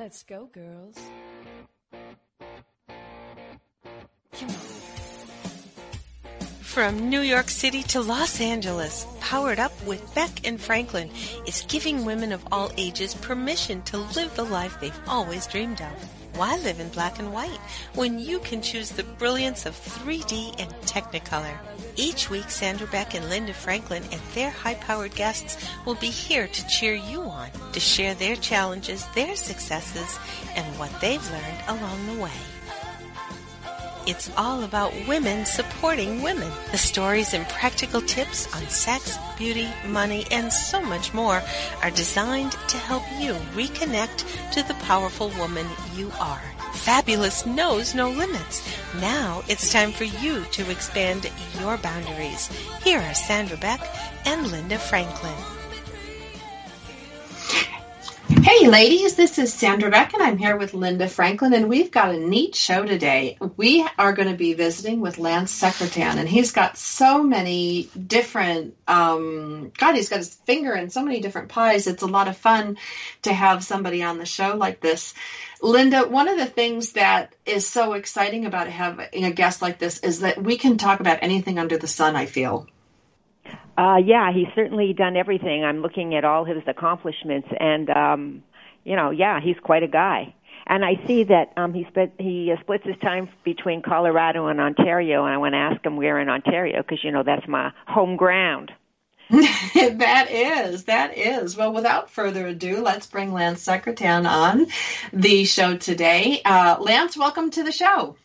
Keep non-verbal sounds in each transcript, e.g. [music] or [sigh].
Let's go, girls. From New York City to Los Angeles, Powered Up with Beck and Franklin is giving women of all ages permission to live the life they've always dreamed of. Why live in black and white when you can choose the brilliance of 3D and Technicolor? Each week, Sandra Beck and Linda Franklin and their high-powered guests will be here to cheer you on, to share their challenges, their successes, and what they've learned along the way. It's all about women supporting women. The stories and practical tips on sex, beauty, money, and so much more are designed to help you reconnect to the powerful woman you are. Fabulous knows no limits. Now it's time for you to expand your boundaries. Here are Sandra Beck and Linda Franklin. Hey ladies, this is Sandra Beck and I'm here with Linda Franklin and we've got a neat show today. We are going to be visiting with Lance Secretan and he's got so many different, um, God, he's got his finger in so many different pies. It's a lot of fun to have somebody on the show like this. Linda, one of the things that is so exciting about having a guest like this is that we can talk about anything under the sun, I feel. Uh, yeah, he's certainly done everything. I'm looking at all his accomplishments, and um, you know, yeah, he's quite a guy. And I see that um, he spent he uh, splits his time between Colorado and Ontario, and I want to ask him where in Ontario because you know that's my home ground. [laughs] that is, that is. Well, without further ado, let's bring Lance Secretan on the show today. Uh, Lance, welcome to the show.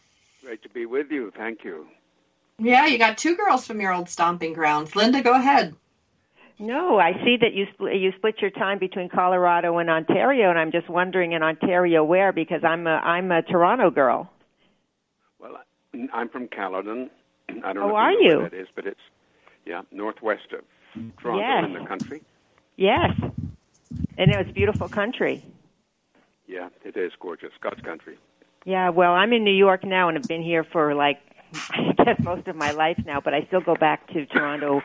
Great to be with you. Thank you. Yeah, you got two girls from your old stomping grounds. Linda, go ahead. No, I see that you split, you split your time between Colorado and Ontario, and I'm just wondering in Ontario where because I'm a I'm a Toronto girl. Well, I'm from Caledon. [clears throat] I don't oh, know are you know you? where that is, but it's yeah northwest of Toronto Yes. in the country. Yes, and it's beautiful country. Yeah, it is gorgeous. God's country. Yeah, well, I'm in New York now, and have been here for like [laughs] I guess most of my life now, but I still go back to Toronto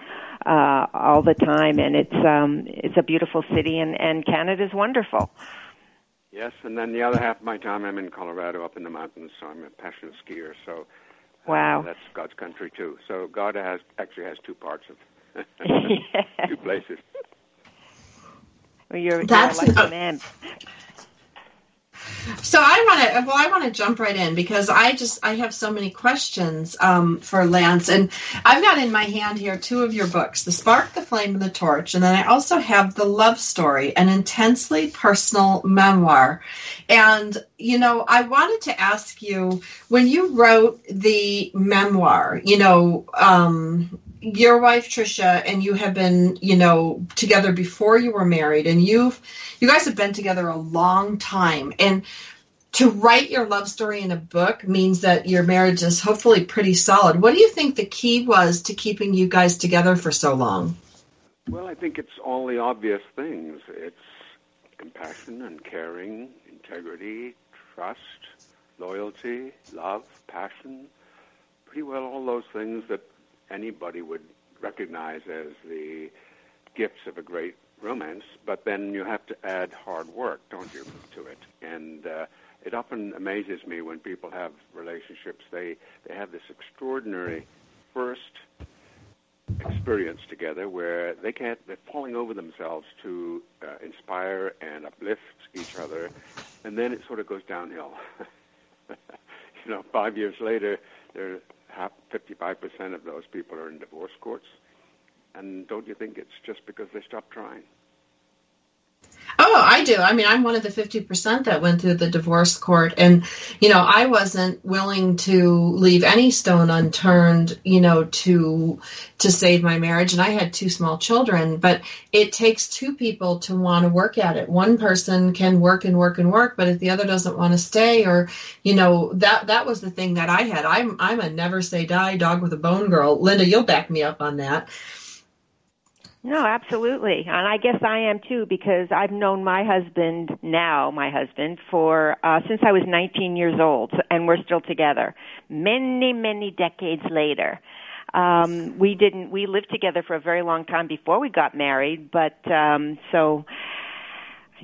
uh all the time and it's um it's a beautiful city and and Canada's wonderful. Yes, and then the other half of my time I'm in Colorado, up in the mountains. So I'm a passionate skier. So uh, Wow. that's God's country too. So God has actually has two parts of [laughs] [laughs] two places. Well, you're, That's- you're a lucky man. So I want to, well, I want to jump right in because I just, I have so many questions um, for Lance, and I've got in my hand here two of your books, "The Spark, the Flame, and the Torch," and then I also have "The Love Story," an intensely personal memoir. And you know, I wanted to ask you when you wrote the memoir, you know. Um, your wife Trisha and you have been, you know, together before you were married and you've you guys have been together a long time and to write your love story in a book means that your marriage is hopefully pretty solid. What do you think the key was to keeping you guys together for so long? Well, I think it's all the obvious things. It's compassion and caring, integrity, trust, loyalty, love, passion. Pretty well all those things that anybody would recognize as the gifts of a great romance. But then you have to add hard work, don't you, to it? And uh, it often amazes me when people have relationships. They they have this extraordinary first experience together where they can't they're falling over themselves to uh, inspire and uplift each other and then it sort of goes downhill [laughs] you know five years later they're half 55% of those people are in divorce courts. And don't you think it's just because they stopped trying Oh, I do. I mean, I'm one of the 50% that went through the divorce court. And, you know, I wasn't willing to leave any stone unturned, you know, to, to save my marriage. And I had two small children, but it takes two people to want to work at it. One person can work and work and work, but if the other doesn't want to stay or, you know, that, that was the thing that I had. I'm, I'm a never say die dog with a bone girl. Linda, you'll back me up on that. No, absolutely. And I guess I am too because I've known my husband now, my husband, for uh since I was 19 years old and we're still together. Many, many decades later. Um we didn't we lived together for a very long time before we got married, but um so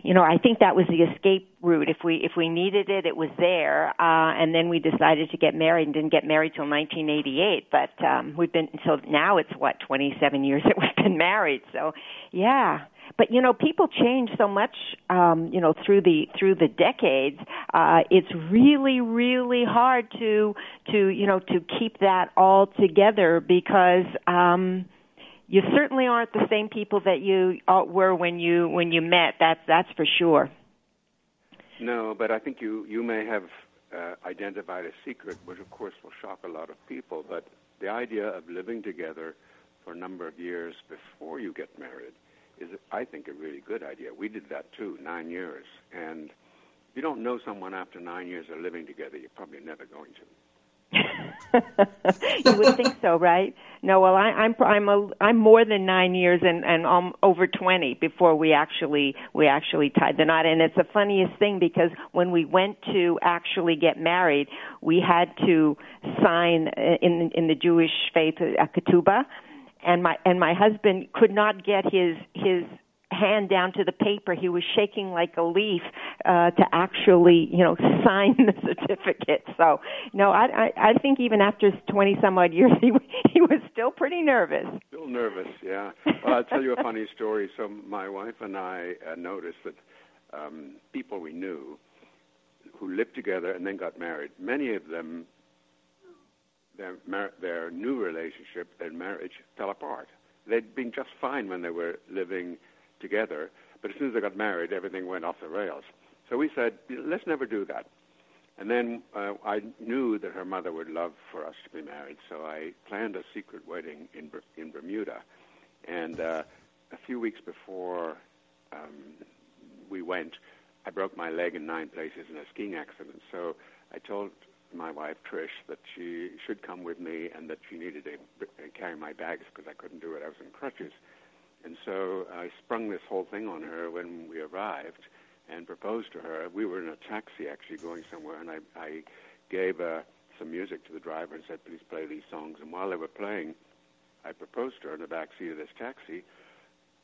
you know, I think that was the escape route. If we if we needed it, it was there. Uh, and then we decided to get married and didn't get married till 1988. But um, we've been so now it's what 27 years [laughs] that we've been married. So, yeah. But you know, people change so much. Um, you know, through the through the decades, uh, it's really really hard to to you know to keep that all together because. Um, you certainly aren't the same people that you uh, were when you when you met. That's that's for sure. No, but I think you you may have uh, identified a secret, which of course will shock a lot of people. But the idea of living together for a number of years before you get married is, I think, a really good idea. We did that too, nine years, and if you don't know someone after nine years of living together, you're probably never going to. [laughs] you would think so, right? No, well, I, I'm I'm a, I'm more than nine years and and um, over twenty before we actually we actually tied the knot. And it's the funniest thing because when we went to actually get married, we had to sign uh, in in the Jewish faith a ketubah, and my and my husband could not get his his hand down to the paper. He was shaking like a leaf uh, to actually, you know, [laughs] sign the certificate. So, no, I, I, I think even after 20 some odd years, [laughs] he he was still pretty nervous. Still nervous, yeah. Well, I'll tell you a funny story. So, my wife and I uh, noticed that um, people we knew who lived together and then got married, many of them, their mar- their new relationship their marriage fell apart. They'd been just fine when they were living together. But as soon as they got married, everything went off the rails. So we said, let's never do that. And then uh, I knew that her mother would love for us to be married, so I planned a secret wedding in in Bermuda. And uh, a few weeks before um, we went, I broke my leg in nine places in a skiing accident. So I told my wife Trish that she should come with me and that she needed to carry my bags because I couldn't do it. I was in crutches. And so I sprung this whole thing on her when we arrived and proposed to her. We were in a taxi actually going somewhere, and I, I gave uh, some music to the driver and said, please play these songs. And while they were playing, I proposed to her in the back seat of this taxi.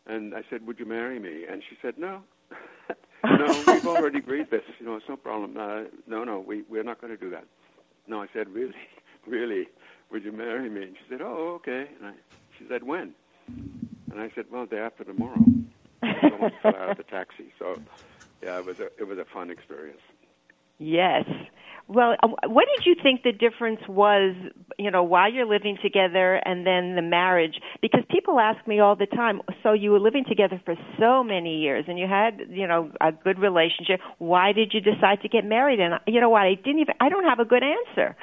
And I said, would you marry me? And she said, no. [laughs] no, we've already agreed this. You know, it's no problem. Uh, no, no, we, we're not going to do that. No, I said, really, [laughs] really, would you marry me? And she said, oh, okay. And I, she said, when? And I said, well, day after tomorrow. Someone [laughs] fell out of the taxi. So, yeah, it was a it was a fun experience. Yes. Well, uh, what did you think the difference was, you know, while you're living together and then the marriage? Because people ask me all the time, so you were living together for so many years and you had, you know, a good relationship. Why did you decide to get married? And you know what? I didn't even, I don't have a good answer.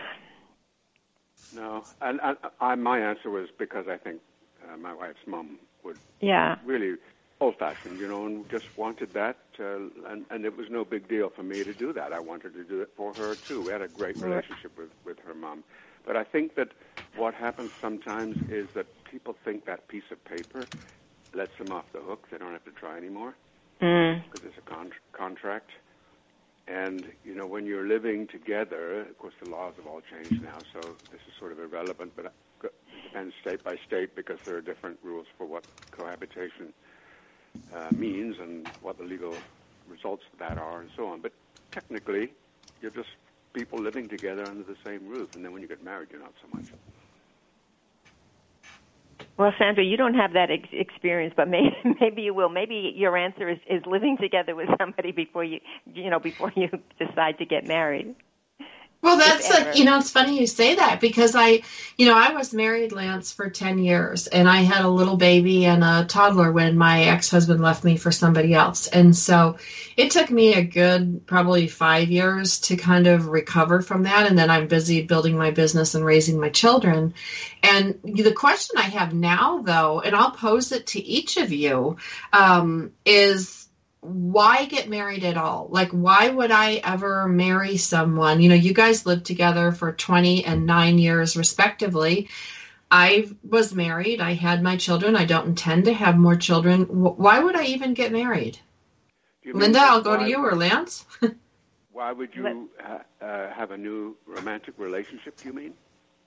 No, and, and I, my answer was because I think uh, my wife's mom would yeah really old fashioned, you know, and just wanted that, uh, and and it was no big deal for me to do that. I wanted to do it for her too. We had a great relationship with with her mom, but I think that what happens sometimes is that people think that piece of paper lets them off the hook. They don't have to try anymore mm. because it's a con- contract. And you know, when you're living together, of course, the laws have all changed now, so this is sort of irrelevant. But depends state by state because there are different rules for what cohabitation uh, means and what the legal results of that are, and so on. But technically, you're just people living together under the same roof, and then when you get married, you're not so much. Well, Sandra, you don't have that ex- experience, but maybe [laughs] maybe you will. Maybe your answer is, is living together with somebody before you you know before you [laughs] decide to get married. Well, that's a, you know, it's funny you say that because I, you know, I was married, Lance, for 10 years and I had a little baby and a toddler when my ex husband left me for somebody else. And so it took me a good probably five years to kind of recover from that. And then I'm busy building my business and raising my children. And the question I have now, though, and I'll pose it to each of you, um, is, why get married at all? Like, why would I ever marry someone? You know, you guys lived together for 20 and nine years, respectively. I was married. I had my children. I don't intend to have more children. Why would I even get married? Linda, I'll go to you or Lance. [laughs] why would you uh, have a new romantic relationship, do you mean?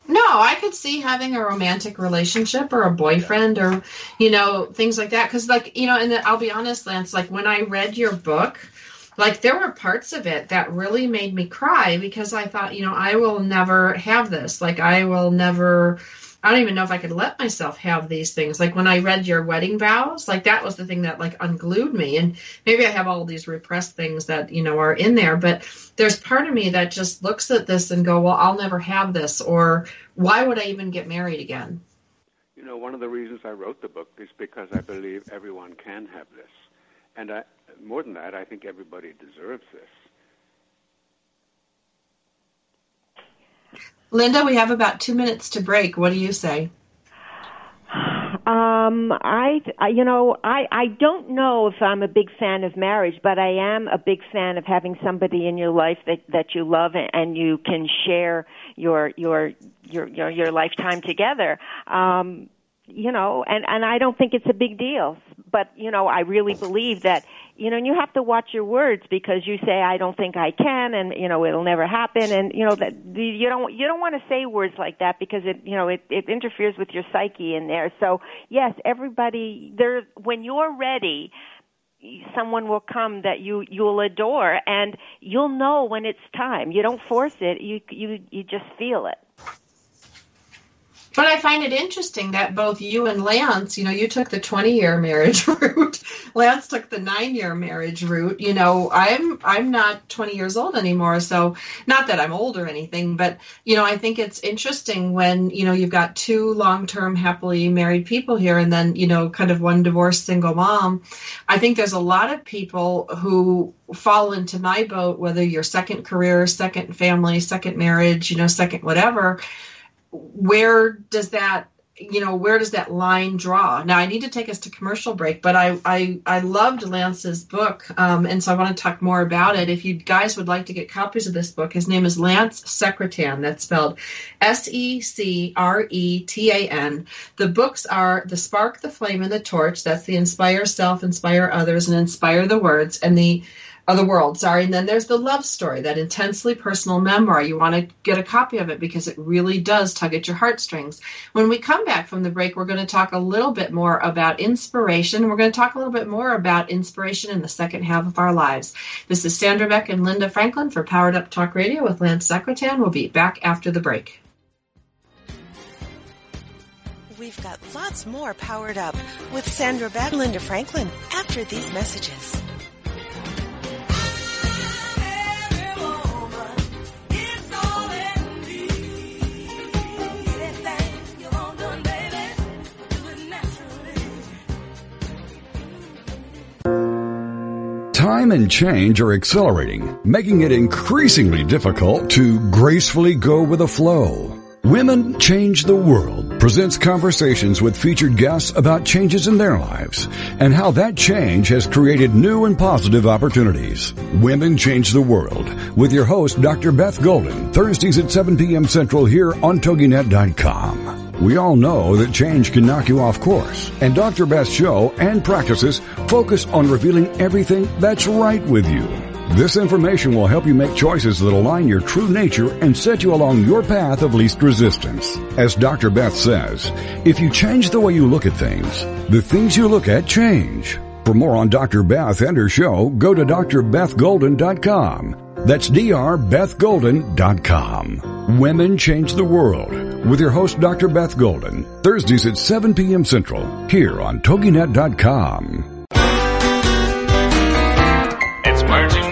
No, I could see having a romantic relationship or a boyfriend or, you know, things like that. Because, like, you know, and I'll be honest, Lance, like when I read your book, like there were parts of it that really made me cry because I thought, you know, I will never have this. Like, I will never I don't even know if I could let myself have these things. Like when I read your wedding vows, like that was the thing that like unglued me. And maybe I have all these repressed things that, you know, are in there, but there's part of me that just looks at this and go, well, I'll never have this or why would I even get married again? You know, one of the reasons I wrote the book is because I believe everyone can have this. And I, more than that, I think everybody deserves this. Linda, we have about two minutes to break. What do you say? Um, I, you know, I, I don't know if I'm a big fan of marriage, but I am a big fan of having somebody in your life that that you love and you can share your your your your, your lifetime together. Um, you know, and and I don't think it's a big deal. But you know, I really believe that you know, and you have to watch your words because you say I don't think I can, and you know it'll never happen, and you know that you don't you don't want to say words like that because it you know it it interferes with your psyche in there. So yes, everybody there when you're ready, someone will come that you you'll adore, and you'll know when it's time. You don't force it; you you you just feel it. But I find it interesting that both you and Lance, you know, you took the 20 year marriage [laughs] route. Lance took the 9 year marriage route. You know, I'm I'm not 20 years old anymore, so not that I'm old or anything, but you know, I think it's interesting when, you know, you've got two long-term happily married people here and then, you know, kind of one divorced single mom. I think there's a lot of people who fall into my boat whether your second career, second family, second marriage, you know, second whatever where does that you know where does that line draw? Now i need to take us to commercial break but i i, I loved lance's book um, and so i want to talk more about it. If you guys would like to get copies of this book his name is lance secretan that's spelled s-e-c-r-e-t-a-n the books are the spark the flame and the torch that's the inspire self inspire others and inspire the words and the of the world, sorry. And then there's the love story, that intensely personal memoir. You want to get a copy of it because it really does tug at your heartstrings. When we come back from the break, we're going to talk a little bit more about inspiration. We're going to talk a little bit more about inspiration in the second half of our lives. This is Sandra Beck and Linda Franklin for Powered Up Talk Radio with Lance Secretan. We'll be back after the break. We've got lots more Powered Up with Sandra Beck and Linda Franklin after these messages. Time and change are accelerating, making it increasingly difficult to gracefully go with the flow. Women Change the World presents conversations with featured guests about changes in their lives and how that change has created new and positive opportunities. Women Change the World with your host, Dr. Beth Golden, Thursdays at 7 p.m. Central here on TogiNet.com. We all know that change can knock you off course, and Dr. Beth's show and practices focus on revealing everything that's right with you. This information will help you make choices that align your true nature and set you along your path of least resistance. As Dr. Beth says, if you change the way you look at things, the things you look at change. For more on Dr. Beth and her show, go to drbethgolden.com. That's drbethgolden.com. Women Change the World with your host, Dr. Beth Golden, Thursdays at 7 p.m. Central, here on TogiNet.com. It's merging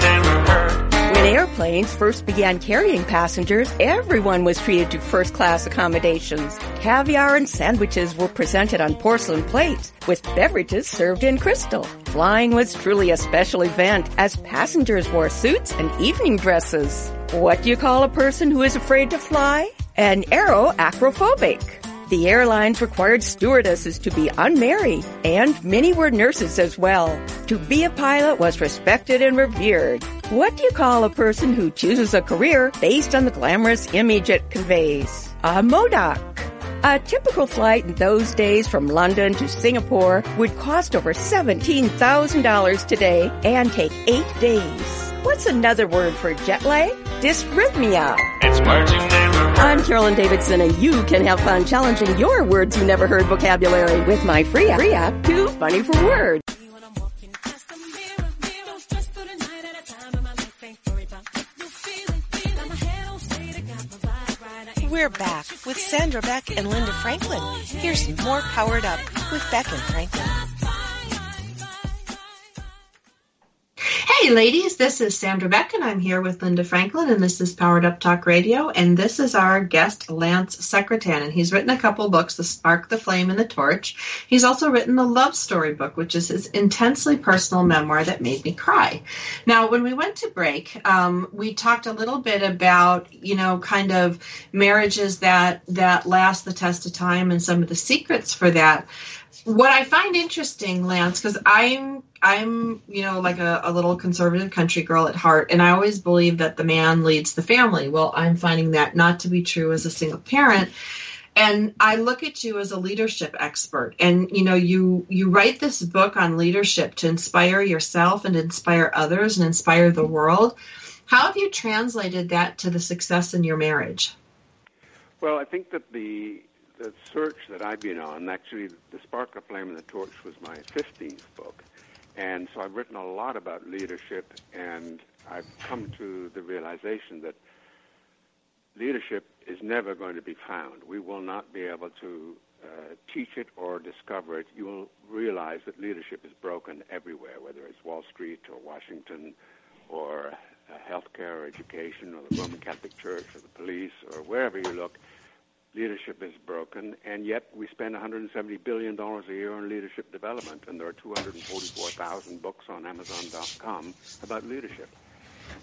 airplanes first began carrying passengers, everyone was treated to first class accommodations. Caviar and sandwiches were presented on porcelain plates, with beverages served in crystal. Flying was truly a special event as passengers wore suits and evening dresses. What do you call a person who is afraid to fly? An aeroacrophobic. The airlines required stewardesses to be unmarried, and many were nurses as well. To be a pilot was respected and revered. What do you call a person who chooses a career based on the glamorous image it conveys? A Modoc. A typical flight in those days from London to Singapore would cost over $17,000 today and take eight days. What's another word for jet lag? Dysrhythmia. It's merging never hurt. I'm Carolyn Davidson, and you can have fun challenging your words you never heard vocabulary with my free app, free app, Too Funny for Words. We're back with Sandra Beck and Linda Franklin. Here's more Powered Up with Beck and Franklin. Hey, ladies, this is Sandra Beck, and I'm here with Linda Franklin, and this is Powered Up Talk Radio. And this is our guest, Lance Secretan, and he's written a couple books The Spark, the Flame, and the Torch. He's also written the Love Story book, which is his intensely personal memoir that made me cry. Now, when we went to break, um, we talked a little bit about, you know, kind of marriages that, that last the test of time and some of the secrets for that what I find interesting, Lance, because I'm I'm you know like a, a, little conservative country girl at heart, and I always believe that the man leads the family. Well, I'm finding that not to be true as a single parent. And I look at you as a leadership expert, and you know you you write this book on leadership to inspire yourself and inspire others and inspire the world. How have you translated that to the success in your marriage? Well, I think that the the search that I've been on, actually, The Spark, the Flame, and the Torch was my 15th book. And so I've written a lot about leadership, and I've come to the realization that leadership is never going to be found. We will not be able to uh, teach it or discover it. You will realize that leadership is broken everywhere, whether it's Wall Street or Washington or uh, healthcare or education or the Roman Catholic Church or the police or wherever you look leadership is broken, and yet we spend $170 billion a year on leadership development, and there are 244,000 books on Amazon.com about leadership.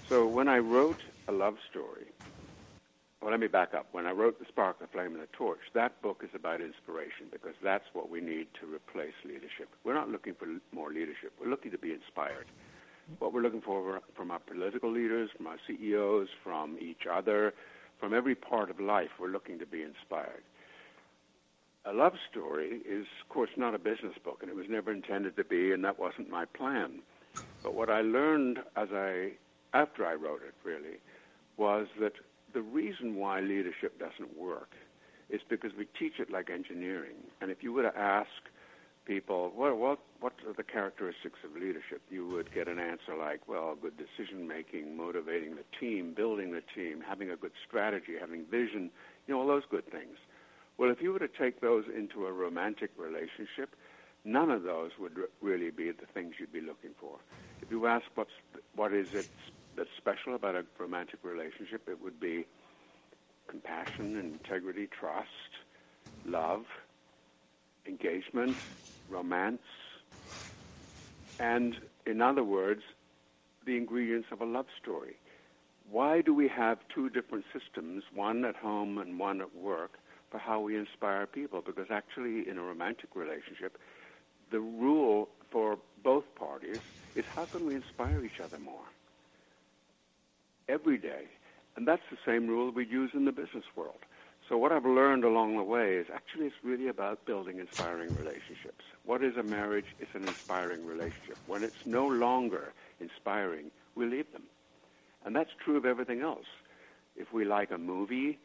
So when I wrote a love story, well, let me back up. When I wrote The Spark, the Flame, and the Torch, that book is about inspiration because that's what we need to replace leadership. We're not looking for more leadership. We're looking to be inspired. What we're looking for from our political leaders, from our CEOs, from each other, from every part of life, we're looking to be inspired. A love story is, of course, not a business book, and it was never intended to be, and that wasn't my plan. But what I learned as I, after I wrote it, really, was that the reason why leadership doesn't work is because we teach it like engineering. And if you were to ask people, well, what what are the characteristics of leadership? You would get an answer like, well, good decision making, motivating the team, building the team, having a good strategy, having vision, you know, all those good things. Well, if you were to take those into a romantic relationship, none of those would really be the things you'd be looking for. If you ask what's what is it that's special about a romantic relationship, it would be compassion, integrity, trust, love, engagement, romance, and, in other words, the ingredients of a love story. Why do we have two different systems, one at home and one at work, for how we inspire people? Because actually, in a romantic relationship, the rule for both parties is how can we inspire each other more? Every day. And that's the same rule we use in the business world. So what I've learned along the way is actually it's really about building inspiring relationships. What is a marriage? It's an inspiring relationship. When it's no longer inspiring, we leave them. And that's true of everything else. If we like a movie,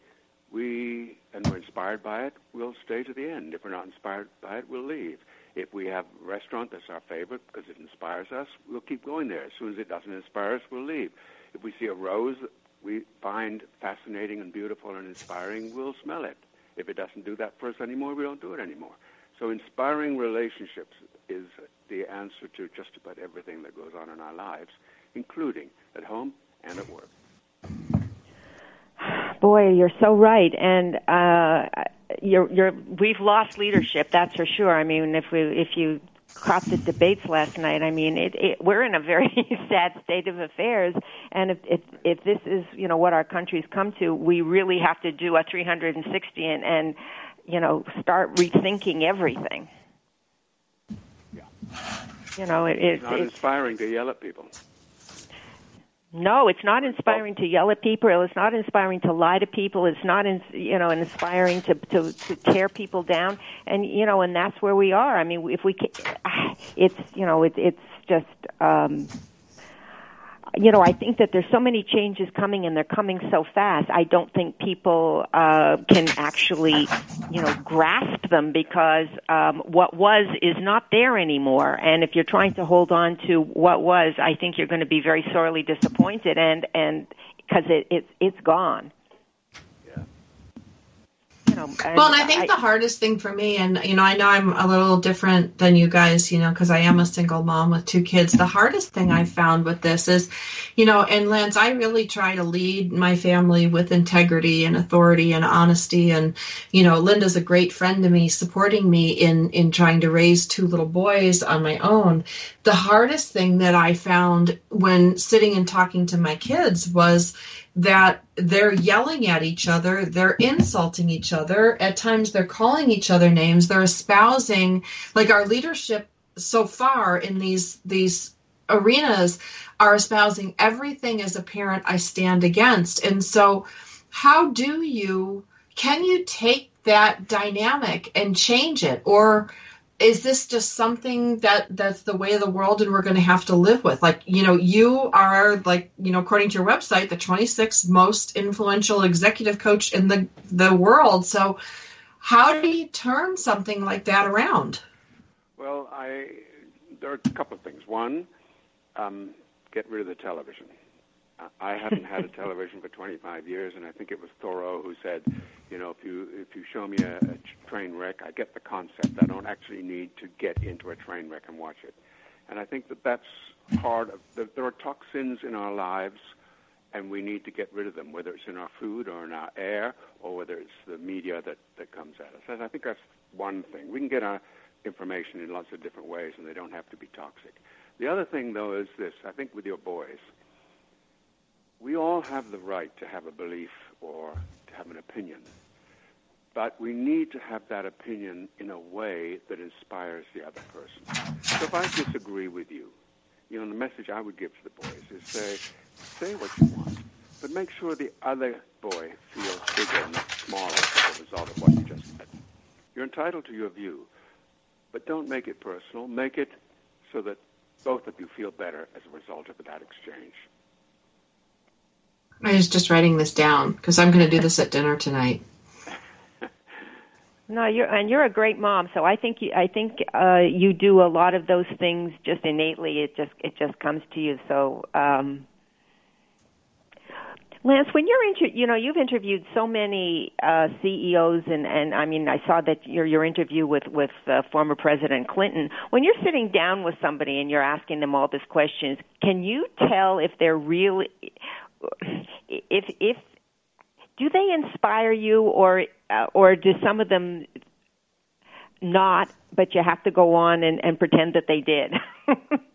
we and we're inspired by it, we'll stay to the end. If we're not inspired by it, we'll leave. If we have a restaurant that's our favorite because it inspires us, we'll keep going there. As soon as it doesn't inspire us, we'll leave. If we see a rose we find fascinating and beautiful and inspiring, we'll smell it. If it doesn't do that for us anymore, we don't do it anymore. So inspiring relationships is the answer to just about everything that goes on in our lives, including at home and at work. Boy, you're so right, and uh, you're, you're, we've lost leadership. That's for sure. I mean, if we, if you caught the debates last night. I mean, it, it, we're in a very [laughs] sad state of affairs, and if, if if this is you know what our country's come to, we really have to do a 360 and, and you know start rethinking everything. Yeah. You know, it, it, it's not it's inspiring to yell at people. No, it's not inspiring to yell at people. It's not inspiring to lie to people. It's not, in, you know, inspiring to, to to tear people down. And you know, and that's where we are. I mean, if we, can, [sighs] it's you know, it, it's just. um you know, I think that there's so many changes coming and they're coming so fast. I don't think people uh, can actually, you know, grasp them because um, what was is not there anymore. And if you're trying to hold on to what was, I think you're going to be very sorely disappointed and and because it, it it's gone. You know, and Well, and I think the hardest thing for me, and you know, I know I'm a little different than you guys, you know, because I am a single mom with two kids. The hardest thing I found with this is, you know, and Lance, I really try to lead my family with integrity and authority and honesty. And you know, Linda's a great friend to me, supporting me in in trying to raise two little boys on my own. The hardest thing that I found when sitting and talking to my kids was that they're yelling at each other, they're insulting each other, at times they're calling each other names, they're espousing like our leadership so far in these these arenas are espousing everything as a parent I stand against. And so how do you can you take that dynamic and change it? Or is this just something that that's the way of the world and we're going to have to live with like you know you are like you know according to your website the 26th most influential executive coach in the the world so how do you turn something like that around Well, I there are a couple of things. One, um, get rid of the television. I- haven't had a television for 25 years, and I think it was Thoreau who said, you know, if you if you show me a, a train wreck, I get the concept. I don't actually need to get into a train wreck and watch it. And I think that that's part of. That there are toxins in our lives, and we need to get rid of them, whether it's in our food or in our air, or whether it's the media that that comes at us. And I think that's one thing. We can get our information in lots of different ways, and they don't have to be toxic. The other thing, though, is this. I think with your boys, we all have the right to have a belief or to have an opinion, but we need to have that opinion in a way that inspires the other person. So if I disagree with you, you know, the message I would give to the boys is say, say what you want, but make sure the other boy feels bigger, not smaller, as a result of what you just said. You're entitled to your view, but don't make it personal. Make it so that both of you feel better as a result of that exchange. I was just writing this down because i'm going to do this at dinner tonight [laughs] No, you're and you're a great mom. So I think you, I think uh, you do a lot of those things just innately. It just it just comes to you. So, um, Lance, when you're inter- you know you've interviewed so many uh, CEOs and and I mean I saw that your your interview with with uh, former President Clinton. When you're sitting down with somebody and you're asking them all these questions, can you tell if they're really if if do they inspire you or uh, or do some of them not but you have to go on and, and pretend that they did [laughs]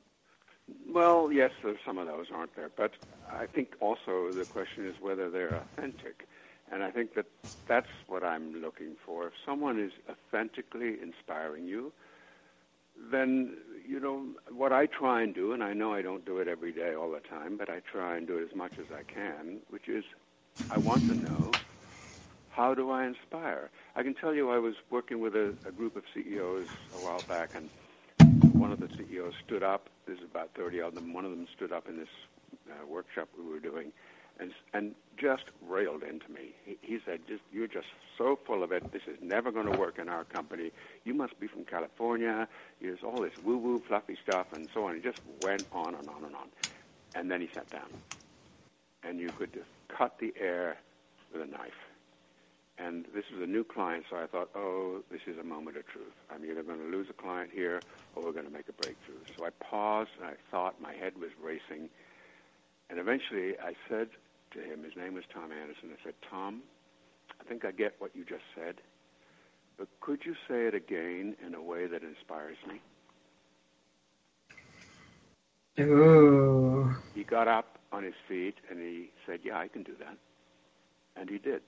Well, yes, there's some of those, aren't there? But I think also the question is whether they're authentic. And I think that that's what I'm looking for. If someone is authentically inspiring you, then, you know, what I try and do, and I know I don't do it every day all the time, but I try and do it as much as I can, which is I want to know how do I inspire? I can tell you I was working with a, a group of CEOs a while back, and one of the CEOs stood up. There's about 30 of them. One of them stood up in this uh, workshop we were doing, and and just railed into me. He, he said, "Just you're just so full of it. This is never going to work in our company. You must be from California. There's all this woo-woo, fluffy stuff, and so on." He just went on and on and on, and then he sat down, and you could just cut the air with a knife. And this was a new client, so I thought, oh, this is a moment of truth. I'm either going to lose a client here or we're going to make a breakthrough. So I paused and I thought, my head was racing. And eventually I said to him, his name was Tom Anderson, I said, Tom, I think I get what you just said, but could you say it again in a way that inspires me? Ooh. He got up on his feet and he said, yeah, I can do that. And he did.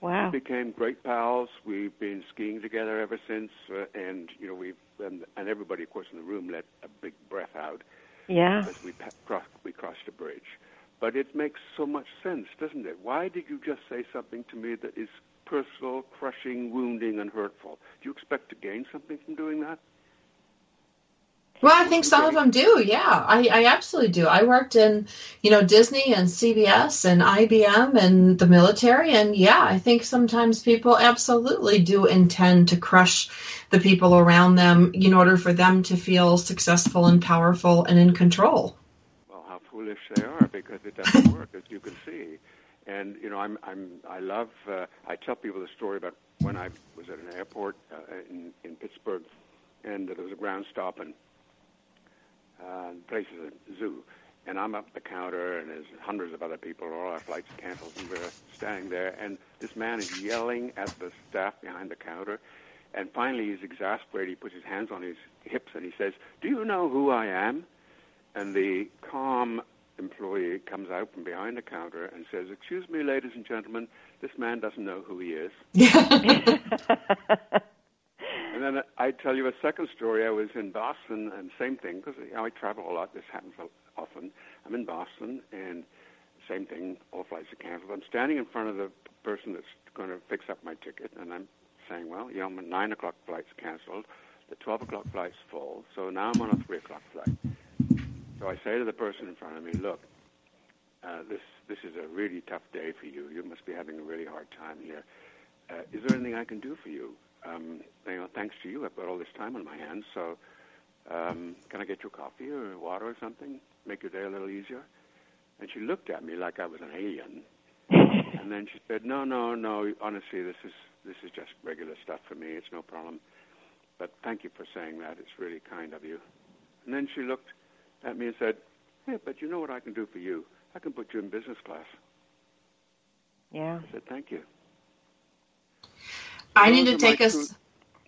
wow We became great pals. We've been skiing together ever since, uh, and you know we've and, and everybody, of course, in the room let a big breath out yeah as we pa- cross, we crossed a bridge. But it makes so much sense, doesn't it? Why did you just say something to me that is personal, crushing, wounding, and hurtful? Do you expect to gain something from doing that? Well, I think some of them do. Yeah, I, I absolutely do. I worked in, you know, Disney and CBS and IBM and the military, and yeah, I think sometimes people absolutely do intend to crush the people around them in order for them to feel successful and powerful and in control. Foolish they are because it doesn't work, as you can see. And you know, I'm I'm I love. Uh, I tell people the story about when I was at an airport uh, in in Pittsburgh, and there was a ground stop and uh, the place is a zoo. And I'm up the counter, and there's hundreds of other people. All our flights canceled, and we're standing there. And this man is yelling at the staff behind the counter. And finally, he's exasperated. He puts his hands on his hips and he says, "Do you know who I am?" And the calm employee comes out from behind the counter and says, "Excuse me, ladies and gentlemen, this man doesn't know who he is." [laughs] And then I tell you a second story. I was in Boston, and same thing because you know, I travel a lot. This happens often. I'm in Boston, and same thing. All flights are canceled. I'm standing in front of the person that's going to fix up my ticket, and I'm saying, "Well, you know, my nine o'clock flight's canceled. The twelve o'clock flight's full. So now I'm on a three o'clock flight." So I say to the person in front of me, "Look, uh, this this is a really tough day for you. You must be having a really hard time here. Uh, is there anything I can do for you?" um, you know, thanks to you, I've got all this time on my hands. So, um, can I get you coffee or water or something? Make your day a little easier? And she looked at me like I was an alien. [laughs] and then she said, "No, no, no. Honestly, this is this is just regular stuff for me. It's no problem. But thank you for saying that. It's really kind of you." And then she looked at me and said, "Hey, but you know what I can do for you? I can put you in business class." Yeah. I said, "Thank you." I need to take my us. Two,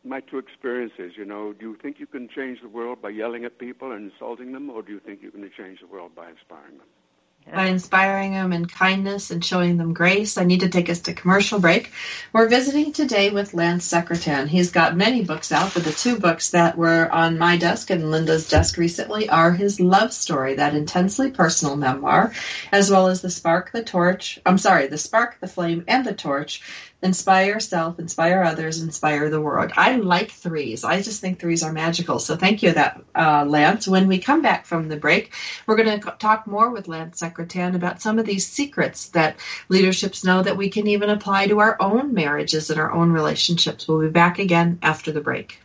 my two experiences, you know, do you think you can change the world by yelling at people and insulting them, or do you think you can change the world by inspiring them? By inspiring them in kindness and showing them grace. I need to take us to commercial break. We're visiting today with Lance Secretan. He's got many books out, but the two books that were on my desk and Linda's desk recently are his love story, that intensely personal memoir, as well as The Spark, the Torch. I'm sorry, The Spark, the Flame, and the Torch. Inspire yourself, inspire others, inspire the world. I like threes. I just think threes are magical. So thank you, that uh, Lance. When we come back from the break, we're going to talk more with Lance Secretan about some of these secrets that leaderships know that we can even apply to our own marriages and our own relationships. We'll be back again after the break.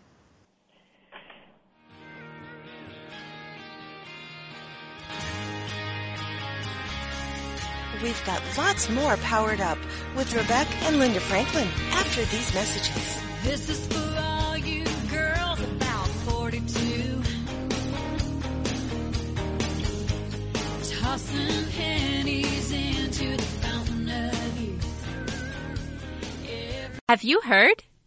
We've got lots more powered up with Rebecca and Linda Franklin after these messages. This is for all you girls about 42. Tossing pennies into the fountain of youth. Every- Have you heard?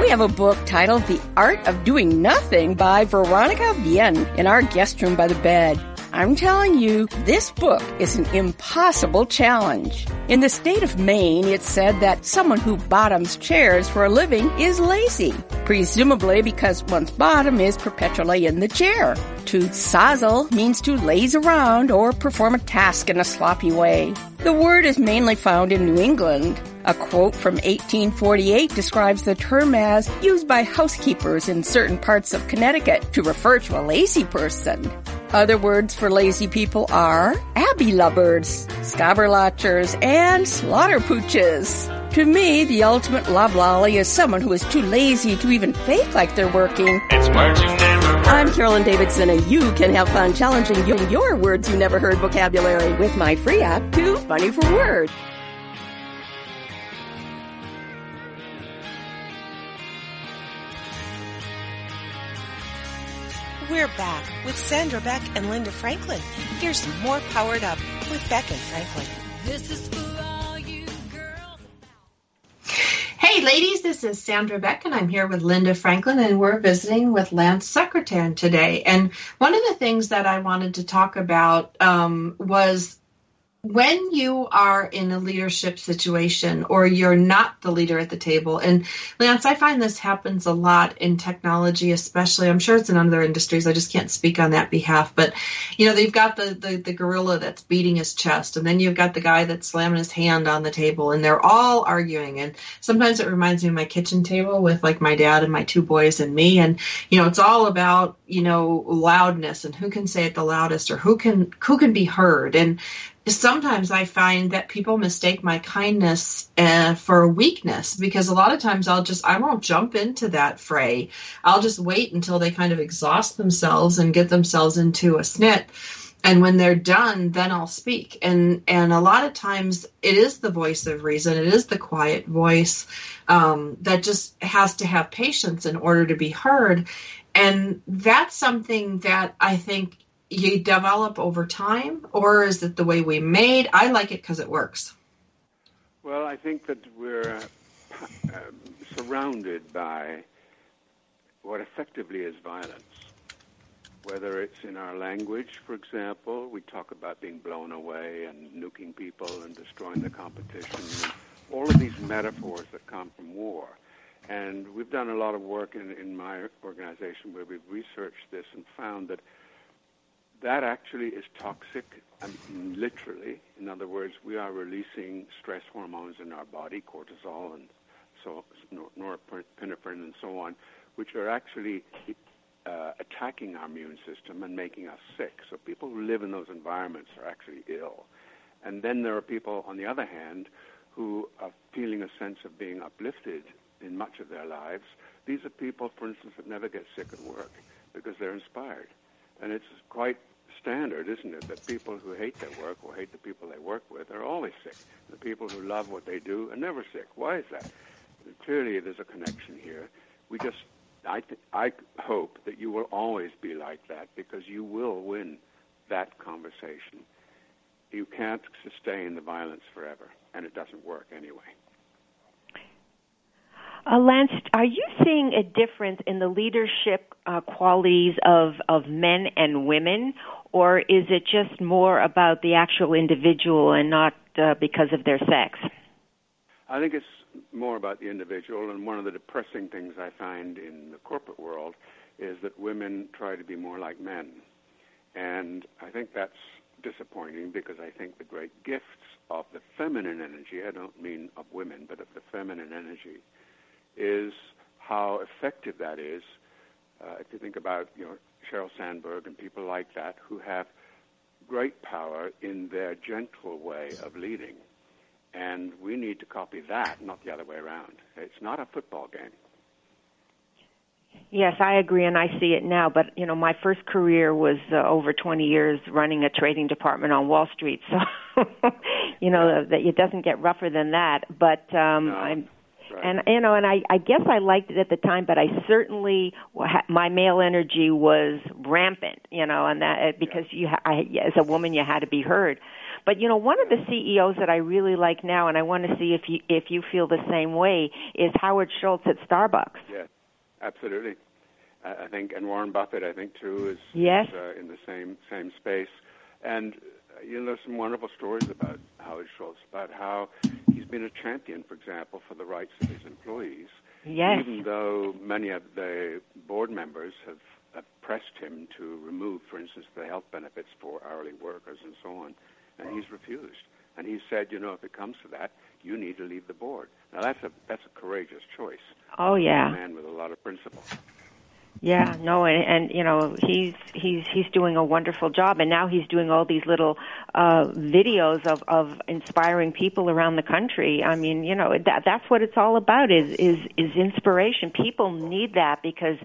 We have a book titled The Art of Doing Nothing by Veronique Vienne in our guest room by the bed. I'm telling you, this book is an impossible challenge. In the state of Maine, it's said that someone who bottoms chairs for a living is lazy, presumably because one's bottom is perpetually in the chair. To sozzle means to laze around or perform a task in a sloppy way. The word is mainly found in New England. A quote from 1848 describes the term as used by housekeepers in certain parts of Connecticut to refer to a lazy person. Other words for lazy people are abbey lubbers, scobberlotchers, and slaughter pooches. To me, the ultimate loblolly is someone who is too lazy to even fake like they're working It's merging never heard. I'm Carolyn Davidson, and you can have fun challenging your, your words you never heard vocabulary with my free app, Too Funny for Words. We're back with Sandra Beck and Linda Franklin. Here's more Powered Up with Beck and Franklin. This is for all you girls. Hey, ladies, this is Sandra Beck, and I'm here with Linda Franklin, and we're visiting with Lance Secretan today. And one of the things that I wanted to talk about um, was when you are in a leadership situation or you're not the leader at the table and lance i find this happens a lot in technology especially i'm sure it's in other industries i just can't speak on that behalf but you know they've got the, the the gorilla that's beating his chest and then you've got the guy that's slamming his hand on the table and they're all arguing and sometimes it reminds me of my kitchen table with like my dad and my two boys and me and you know it's all about you know loudness and who can say it the loudest or who can who can be heard and sometimes I find that people mistake my kindness uh, for weakness because a lot of times I'll just I won't jump into that fray. I'll just wait until they kind of exhaust themselves and get themselves into a snit. And when they're done, then I'll speak. And and a lot of times it is the voice of reason. It is the quiet voice um, that just has to have patience in order to be heard. And that's something that I think you develop over time, or is it the way we made? I like it because it works. Well, I think that we're uh, surrounded by what effectively is violence. Whether it's in our language, for example, we talk about being blown away and nuking people and destroying the competition, all of these metaphors that come from war. And we've done a lot of work in, in my organization where we've researched this and found that that actually is toxic, literally. In other words, we are releasing stress hormones in our body, cortisol and so norepinephrine and so on, which are actually uh, attacking our immune system and making us sick. So people who live in those environments are actually ill. And then there are people, on the other hand, who are feeling a sense of being uplifted in much of their lives. These are people, for instance, that never get sick at work because they're inspired. And it's quite standard, isn't it, that people who hate their work or hate the people they work with are always sick. The people who love what they do are never sick. Why is that? Clearly, there's a connection here. We just, I, th- I hope that you will always be like that because you will win that conversation. You can't sustain the violence forever, and it doesn't work anyway. Uh, Lance, are you seeing a difference in the leadership uh, qualities of, of men and women, or is it just more about the actual individual and not uh, because of their sex? I think it's more about the individual, and one of the depressing things I find in the corporate world is that women try to be more like men. And I think that's disappointing because I think the great gifts of the feminine energy, I don't mean of women, but of the feminine energy, is how effective that is. Uh, if you think about you know Sheryl Sandberg and people like that who have great power in their gentle way of leading, and we need to copy that, not the other way around. It's not a football game. Yes, I agree, and I see it now. But you know, my first career was uh, over 20 years running a trading department on Wall Street, [laughs] so you know that it doesn't get rougher than that. But um, No. I'm Right. and you know and i i guess i liked it at the time but i certainly my male energy was rampant you know and that because you ha- I, as a woman you had to be heard but you know one of the ceos that i really like now and i want to see if you if you feel the same way is howard schultz at starbucks Yes, absolutely. I I think, and Warren Buffett, I think too, is, Yes. is uh, in the same same space. And uh, you know, there's some wonderful stories about Howard Schultz, about how he's been a champion, for example, for the rights of his employees. Yes. Even though many of the board members have, have pressed him to remove, for instance, the health benefits for hourly workers and so on, and he's refused. And he said, you know, if it comes to that, you need to leave the board. Now that's a that's a courageous choice. oh yeah A man with a lot of principle. Yeah, no, and, and you know he's he's he's doing a wonderful job, and now he's doing all these little uh, videos of of inspiring people around the country. I mean, you know that that's what it's all about is is is inspiration. People need that because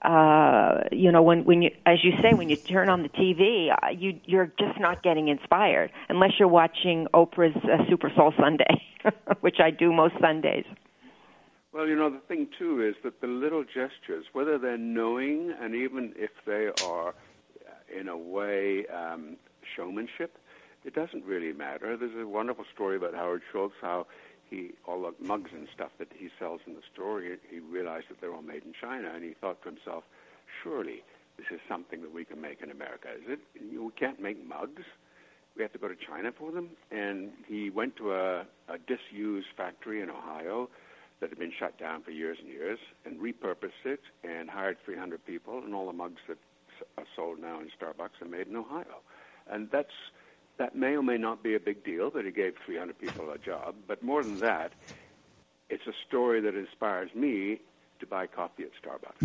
uh, you know, when when you, as you say, when you turn on the TV, uh, you you're just not getting inspired unless you're watching Oprah's uh, Super Soul Sunday, [laughs] which I do most Sundays. Well, you know, the thing too is that the little gestures, whether they're knowing and even if they are uh, in a way um, showmanship, it doesn't really matter. There's a wonderful story about Howard Schultz, how he all the mugs and stuff that he sells in the store, he, he realized that they're all made in China, and he thought to himself, surely this is something that we can make in America. Is it? We can't make mugs. We have to go to China for them. And he went to a, a disused factory in Ohio that had been shut down for years and years and repurposed it and hired 300 people, and all the mugs that are sold now in Starbucks are made in Ohio. And that's that may or may not be a big deal that he gave 300 people a job, but more than that, it's a story that inspires me to buy coffee at Starbucks.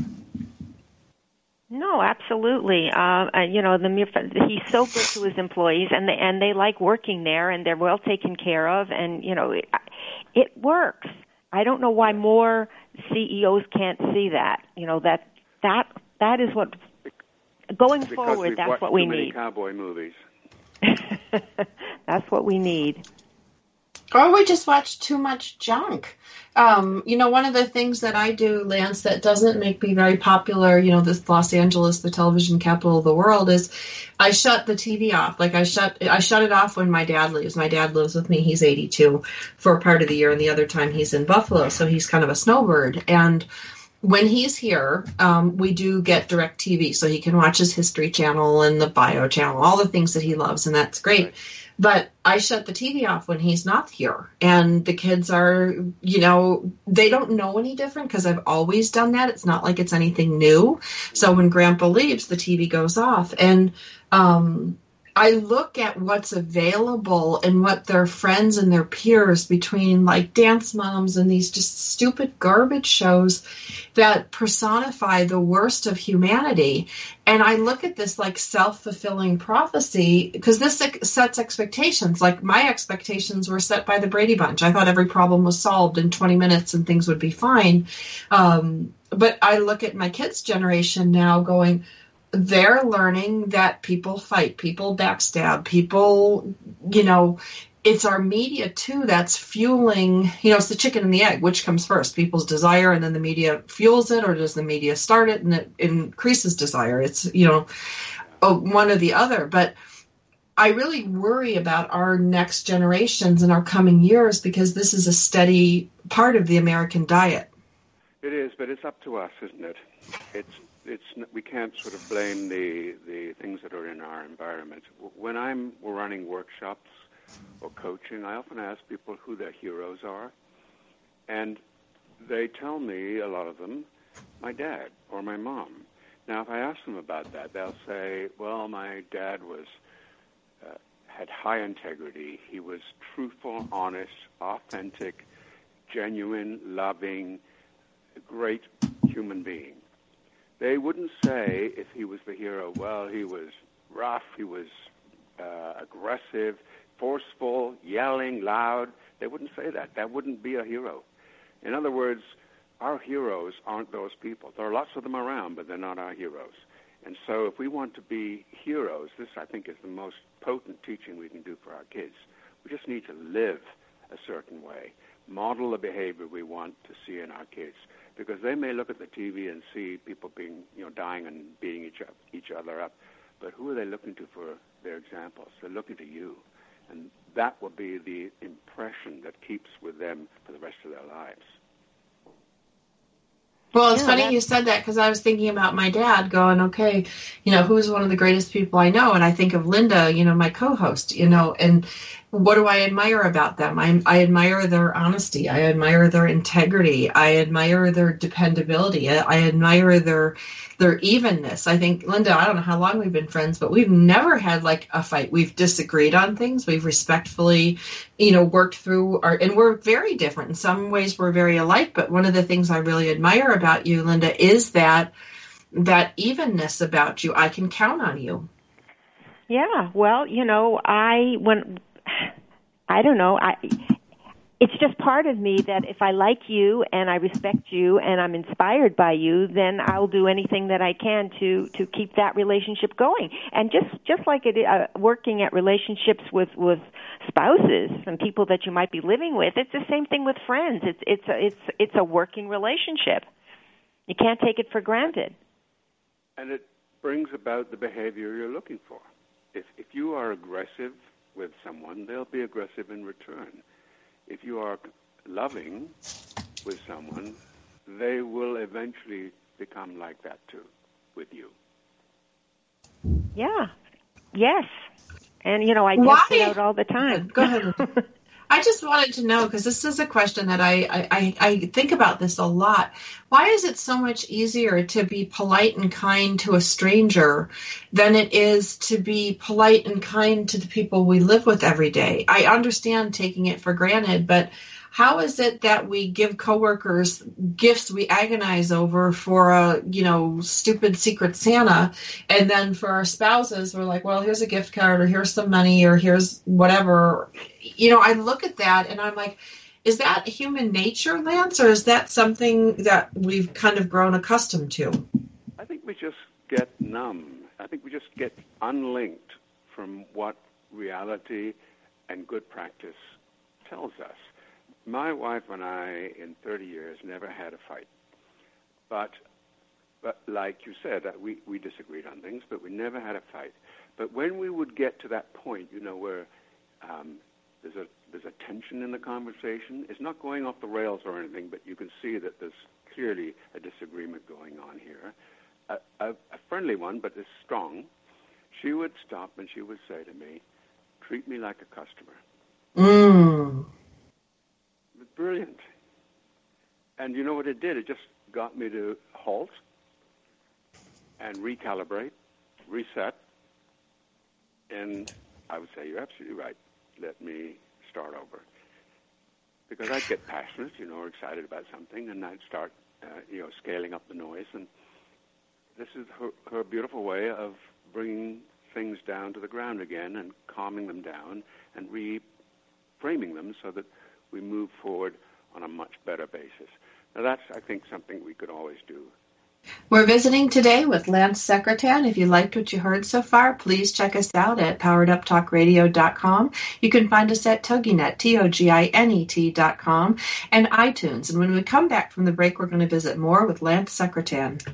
No, absolutely. Uh, uh, you know, the mere fa- he's so good to his employees, and they and they like working there, and they're well taken care of, and you know, it, it works. I don't know why more CEOs can't see that. You know that that that is what going Because forward. [laughs] That's what we need. cowboy movies. That's what we need. Or we just watch too much junk. Um, you know, one of the things that I do, Lance, that doesn't make me very popular, you know, this Los Angeles, the television capital of the world, is I shut the TV off. Like I shut, I shut it off when my dad leaves. My dad lives with me. He's 82 for part of the year, and the other time he's in Buffalo, so he's kind of a snowbird. And when he's here, um, we do get DirecTV, so he can watch his History Channel and the Bio Channel, all the things that he loves, and that's great. Right. But I shut the TV off when he's not here, and the kids are, you know, they don't know any different because I've always done that. It's not like it's anything new. So when Grandpa leaves, the TV goes off, and um, I look at what's available and what their friends and their peers between like dance moms and these just stupid garbage shows that personify the worst of humanity. And I look at this like self fulfilling prophecy because this sets expectations. Like my expectations were set by the Brady Bunch. I thought every problem was solved in 20 minutes and things would be fine. Um, but I look at my kids' generation now going, they're learning that people fight, people backstab, people, you know, it's our media too that's fueling, you know, it's the chicken and the egg, which comes first, people's desire and then the media fuels it, or does the media start it and it increases desire? It's, you know, oh, one or the other. But I really worry about our next generations and our coming years because this is a steady part of the American diet. It is, but it's up to us, isn't it? It's it's we can't sort of blame the the things that are in our environment. When I'm running workshops or coaching, I often ask people who their heroes are, and they tell me a lot of them, my dad or my mom. Now, if I ask them about that, they'll say, "Well, my dad was uh, had high integrity. He was truthful, honest, authentic, genuine, loving, great human being." They wouldn't say if he was the hero, well, he was rough, he was uh, aggressive, forceful, yelling, loud. They wouldn't say that. That wouldn't be a hero. In other words, our heroes aren't those people. There are lots of them around, but they're not our heroes. And so, if we want to be heroes, this I think is the most potent teaching we can do for our kids. We just need to live a certain way, model the behavior we want to see in our kids, because they may look at the TV and see people being, you know, dying and beating each up, each other up, but who are they looking to for their examples? They're looking to you, and that will be the impression that keeps with them for the rest of their lives. Well, it's Yeah, funny that's- you said that because I was thinking about my dad going, okay, you know, who's one of the greatest people I know? And I think of Linda, you know, my co host, you know, and what do I admire about them? I, I admire their honesty. I admire their integrity. I admire their dependability. I, I admire their their evenness. I think, Linda, I don't know how long we've been friends, but we've never had like a fight. We've disagreed on things. We've respectfully, you know, worked through our, and we're very different. In some ways, we're very alike. But one of the things I really admire about you, Linda, is that that evenness about you. I can count on you. Yeah, well, you know, I when [laughs] I don't know, I it's just part of me that if I like you and I respect you and I'm inspired by you, then I'll do anything that I can to to keep that relationship going. And just just like it, uh, working at relationships with with spouses and people that you might be living with, it's the same thing with friends. It's it's a, it's it's a working relationship. You can't take it for granted. And it brings about the behavior you're looking for. If if you are aggressive with someone, they'll be aggressive in return. If you are loving with someone, they will eventually become like that too with you. Yeah. Yes. And you know, I Why? test it out all the time. Go ahead. [laughs] I just wanted to know because this is a question that I, I, I, think about this a lot. Why is it so much easier to be polite and kind to a stranger than it is to be polite and kind to the people we live with every day? I understand taking it for granted, but how is it that we give coworkers gifts we agonize over for a you know stupid secret santa and then for our spouses we're like well here's a gift card or here's some money or here's whatever you know i look at that and i'm like is that human nature lance or is that something that we've kind of grown accustomed to I think we just get numb. I think we just get unlinked from what reality and good practice tells us. My wife and I, in 30 years, never had a fight. But, but like you said, uh, we, we disagreed on things, but we never had a fight. But when we would get to that point, you know, where um, there's a there's a tension in the conversation. It's not going off the rails or anything, but you can see that there's clearly a disagreement going on here. A, a, a friendly one, but it's strong. She would stop and she would say to me, "Treat me like a customer." mm. Brilliant. And you know what it did? It just got me to halt and recalibrate, reset. And I would say, you're absolutely right. Let me start over. Because I'd get passionate, you know, or excited about something, and I'd start, uh, you know, scaling up the noise. And this is her, her beautiful way of bringing things down to the ground again and calming them down and reframing them so that we move forward on a much better basis. Now, that's, I think, something we could always do. We're visiting today with Lance Secretan. If you liked what you heard so far, please check us out at powereduptalkradio.com. You can find us at TogiNet, T-O-G-I-N-E-T dot com, and iTunes. And when we come back from the break, we're going to visit more with Lance Secretan.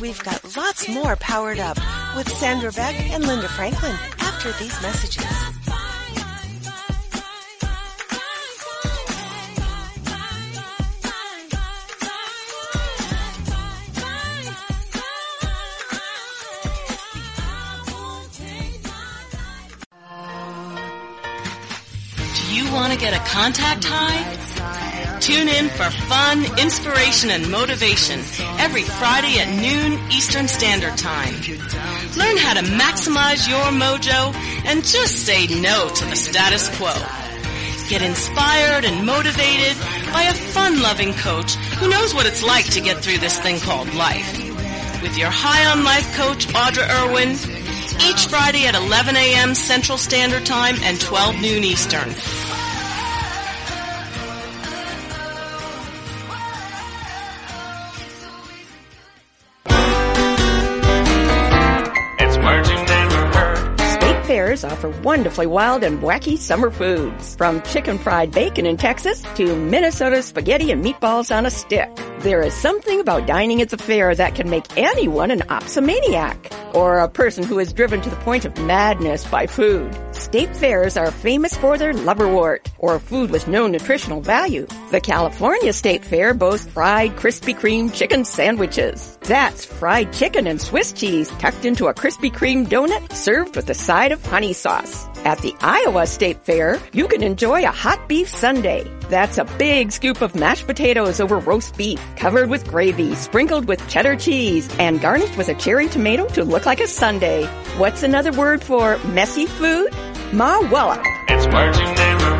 We've got lots more powered up with Sandra Beck and Linda Franklin after these messages. Do you want to get a contact high? Tune in for fun, inspiration, and motivation every Friday at noon Eastern Standard Time. Learn how to maximize your mojo and just say no to the status quo. Get inspired and motivated by a fun-loving coach who knows what it's like to get through this thing called life. With your High on Life coach, Audra Irwin, each Friday at 11 a.m. Central Standard Time and 12 noon Eastern. Fairs offer wonderfully wild and wacky summer foods. From chicken fried bacon in Texas to Minnesota spaghetti and meatballs on a stick. There is something about dining at the fair that can make anyone an opsomaniac or a person who is driven to the point of madness by food. State fairs are famous for their lubberwort or food with no nutritional value. The California State Fair boasts fried Krispy Kreme chicken sandwiches. That's fried chicken and Swiss cheese tucked into a Krispy Kreme donut served with a side of honey sauce. At the Iowa State Fair, you can enjoy a hot beef sundae. That's a big scoop of mashed potatoes over roast beef, covered with gravy, sprinkled with cheddar cheese, and garnished with a cherry tomato to look like a sundae. What's another word for messy food? Ma walla.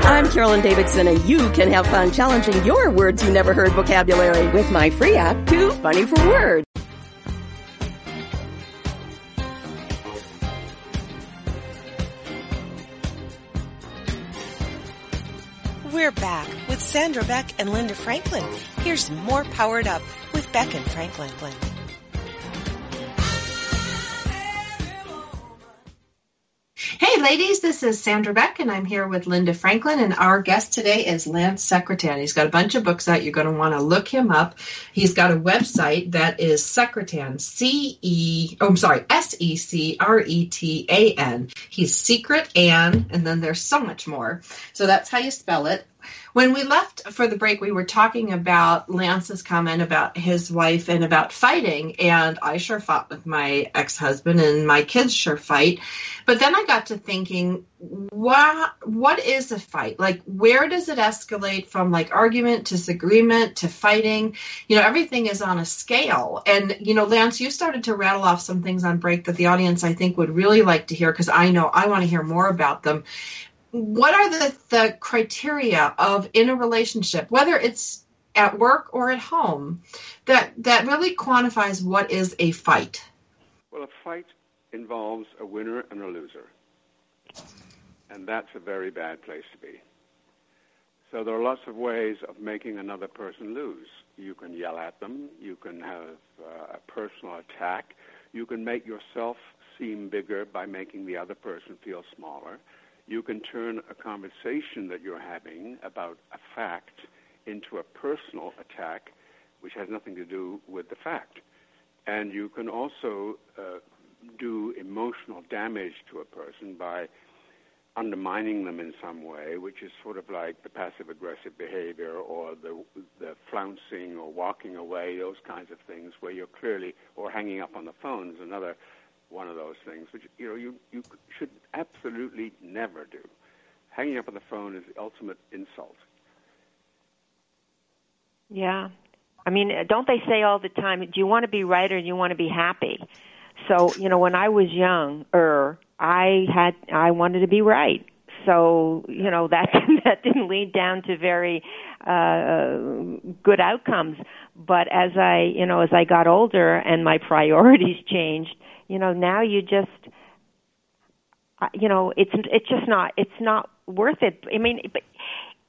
I'm Carolyn Davidson, and you can have fun challenging your words you never heard vocabulary with my free app, Too Funny for Words. We're back with Sandra Beck and Linda Franklin. Here's more Powered Up with Beck and Franklin. Hey ladies, this is Sandra Beck and I'm here with Linda Franklin and our guest today is Lance Secretan. He's got a bunch of books out. You're going to want to look him up. He's got a website that is Secretan, C-E, oh I'm sorry, S-E-C-R-E-T-A-N. He's Secret Ann and then there's so much more. So that's how you spell it. When we left for the break, we were talking about Lance's comment about his wife and about fighting. And I sure fought with my ex husband, and my kids sure fight. But then I got to thinking, what what is a fight? Like, where does it escalate from like argument to disagreement to fighting? You know, everything is on a scale. And you know, Lance, you started to rattle off some things on break that the audience I think would really like to hear because I know I want to hear more about them what are the, the criteria of in a relationship, whether it's at work or at home, that that really quantifies what is a fight? Well, a fight involves a winner and a loser. And that's a very bad place to be. So there are lots of ways of making another person lose. You can yell at them, you can have uh, a personal attack, you can make yourself seem bigger by making the other person feel smaller you can turn a conversation that you're having about a fact into a personal attack, which has nothing to do with the fact. And you can also uh, do emotional damage to a person by undermining them in some way, which is sort of like the passive aggressive behavior or the the flouncing or walking away, those kinds of things where you're clearly or hanging up on the phone is another one of those things, which you know you you should absolutely never do. Hanging up on the phone is the ultimate insult. Yeah. I mean, don't they say all the time, do you want to be right or do you want to be happy? So, you know, when I was younger, I had I wanted to be right. So, you know, that [laughs] that didn't lead down to very uh good outcomes, but as I, you know, as I got older and my priorities [laughs] changed, you know now you just uh, you know it's it's just not it's not worth it. I mean but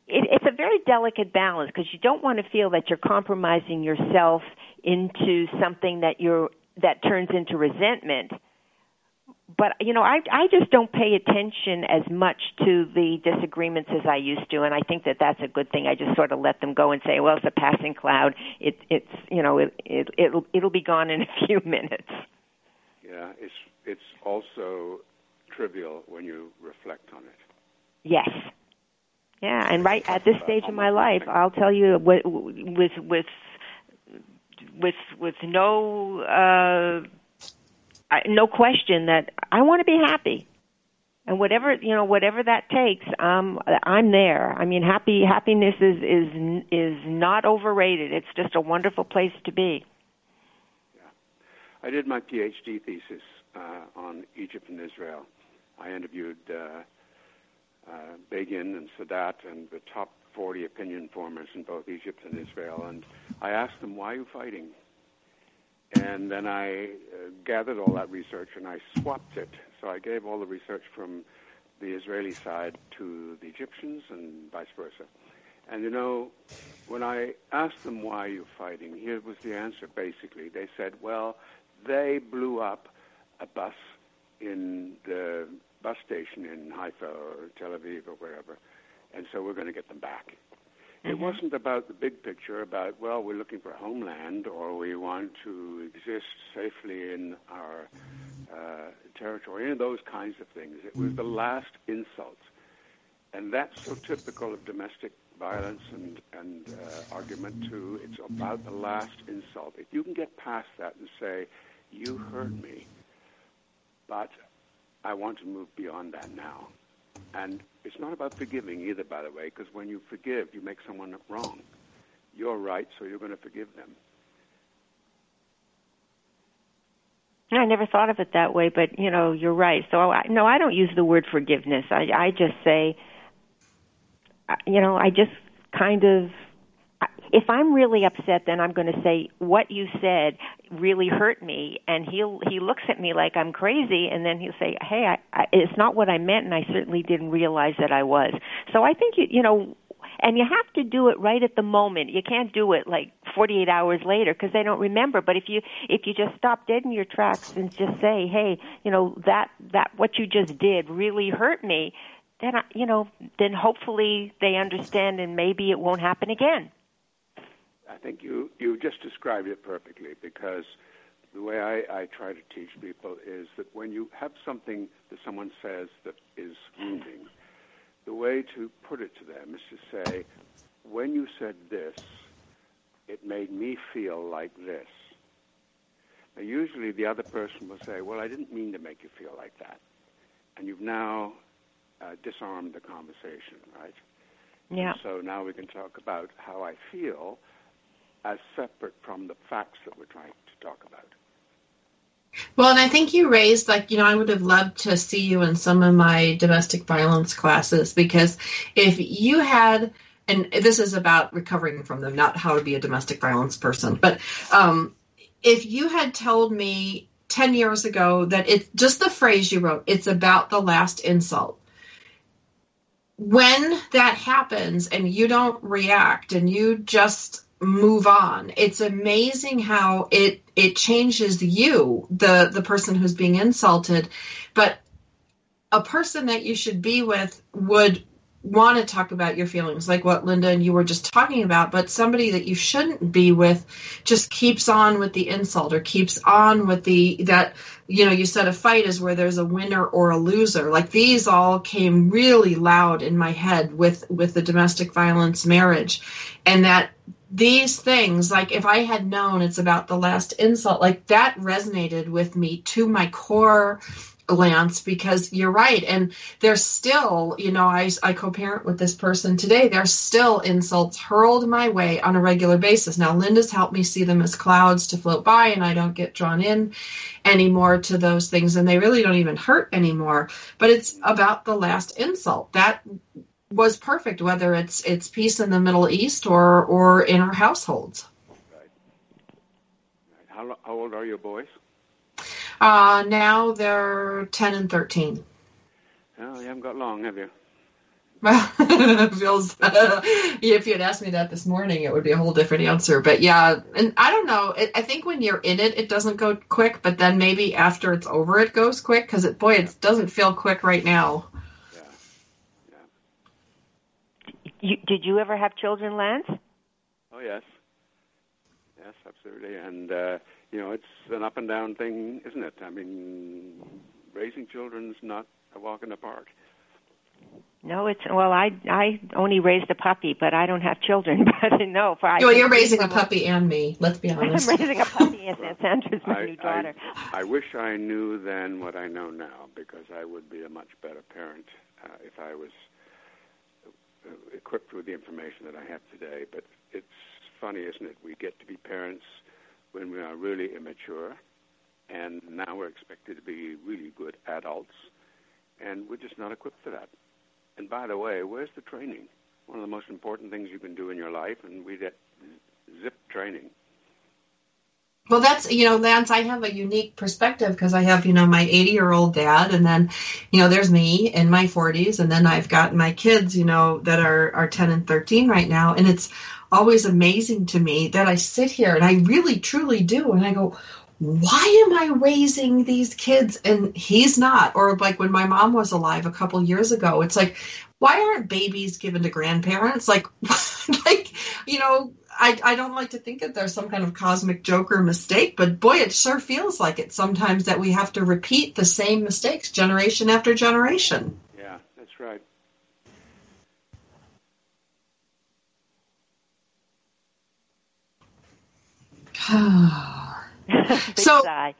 it, it's a very delicate balance because you don't want to feel that you're compromising yourself into something that you're that turns into resentment but you know i i just don't pay attention as much to the disagreements as i used to and i think that that's a good thing i just sort of let them go and say well it's a passing cloud it it's you know it it it'll it'll be gone in a [laughs] few minutes yeah, it's it's also trivial when you reflect on it. Yes. Yeah, and right at this stage of my life, I'll tell you with with with with with no uh no question that I want to be happy. And whatever, you know, whatever that takes, um I'm there. I mean, happy happiness is is is not overrated. It's just a wonderful place to be. Yeah. I did my PhD thesis uh, on Egypt and Israel. I interviewed uh, uh, Begin and Sadat and the top 40 opinion formers in both Egypt and Israel, and I asked them, "Why are you fighting?" And then I uh, gathered all that research and I swapped it. So I gave all the research from the Israeli side to the Egyptians and vice versa. And you know, when I asked them why you're fighting, here was the answer basically. They said, well, they blew up a bus in the bus station in Haifa or Tel Aviv or wherever, and so we're going to get them back. Mm-hmm. It wasn't about the big picture about, well, we're looking for homeland or we want to exist safely in our uh, territory, any of those kinds of things. It was the last insult. And that's so typical of domestic violence and, and uh, argument, too. It's about the last insult. If you can get past that and say, you hurt me, but I want to move beyond that now. And it's not about forgiving either, by the way, because when you forgive, you make someone wrong. You're right, so you're going to forgive them. I never thought of it that way, but you know, you're right. So I, no, I don't use the word forgiveness. I, I just say, you know, I just kind of if I'm really upset, then I'm going to say what you said really hurt me, and he'll he looks at me like I'm crazy, and then he'll say, "Hey, I, I, it's not what I meant, and I certainly didn't realize that I was." So I think you you know, and you have to do it right at the moment. You can't do it like 48 hours later because they don't remember. But if you if you just stop dead in your tracks and just say, "Hey, you know that that what you just did really hurt me," then I, you know, then hopefully they understand and maybe it won't happen again. I think you you just described it perfectly because the way I, I try to teach people is that when you have something that someone says that is wounding, the way to put it to them is to say, when you said this, it made me feel like this. Now, usually the other person will say, well, I didn't mean to make you feel like that. And you've now uh, disarmed the conversation, right? Yeah. And so now we can talk about how I feel as separate from the facts that we're trying to talk about. Well, and I think you raised, like, you know, I would have loved to see you in some of my domestic violence classes because if you had, and this is about recovering from them, not how to be a domestic violence person, but um, if you had told me 10 years ago that it's just the phrase you wrote, it's about the last insult. When that happens and you don't react and you just move on. It's amazing how it it changes you, the the person who's being insulted, but a person that you should be with would want to talk about your feelings like what Linda and you were just talking about, but somebody that you shouldn't be with just keeps on with the insult or keeps on with the that you know, you said a fight is where there's a winner or a loser. Like these all came really loud in my head with with the domestic violence marriage and that these things, like if I had known it's about the last insult, like that resonated with me to my core, Lance, because you're right. And there's still, you know, I, I co parent with this person today. There's still insults hurled my way on a regular basis. Now, Linda's helped me see them as clouds to float by, and I don't get drawn in anymore to those things, and they really don't even hurt anymore. But it's about the last insult. That was perfect, whether it's it's peace in the Middle East or or in our households. Right. How, how old are your boys? Uh, now they're ten and thirteen. Oh, you haven't got long, have you? Well, [laughs] feels. [laughs] if you had asked me that this morning, it would be a whole different answer. But yeah, and I don't know. It, I think when you're in it, it doesn't go quick. But then maybe after it's over, it goes quick. Because it, boy, it doesn't feel quick right now. You, did you ever have children, Lance? Oh yes, yes, absolutely. And uh, you know, it's an up and down thing, isn't it? I mean, raising children's not a walk in the park. No, it's well. I I only raised a puppy, but I don't have children. [laughs] But no, for I Well, you're raising a puppy and me. Let's be honest. I'm raising a puppy, and [laughs] Sandra's my I, new daughter. I, I wish I knew then what I know now, because I would be a much better parent uh, if I was Uh, equipped with the information that I have today. But it's funny, isn't it? We get to be parents when we are really immature, and now we're expected to be really good adults, and we're just not equipped for that. And by the way, where's the training? One of the most important things you can do in your life, and we get zip training. Well, that's, you know, Lance, I have a unique perspective because I have, you know, my 80 year old dad, and then, you know, there's me in my 40s, and then I've got my kids, you know, that are, are 10 and 13 right now. And it's always amazing to me that I sit here and I really, truly do. And I go, why am I raising these kids and he's not? Or like when my mom was alive a couple years ago, it's like, why aren't babies given to grandparents? Like, [laughs] like, you know, I, I don't like to think that there's some kind of cosmic joke or mistake, but boy, it sure feels like it sometimes that we have to repeat the same mistakes generation after generation. Yeah, that's right. [sighs] [sighs] [laughs] so sigh.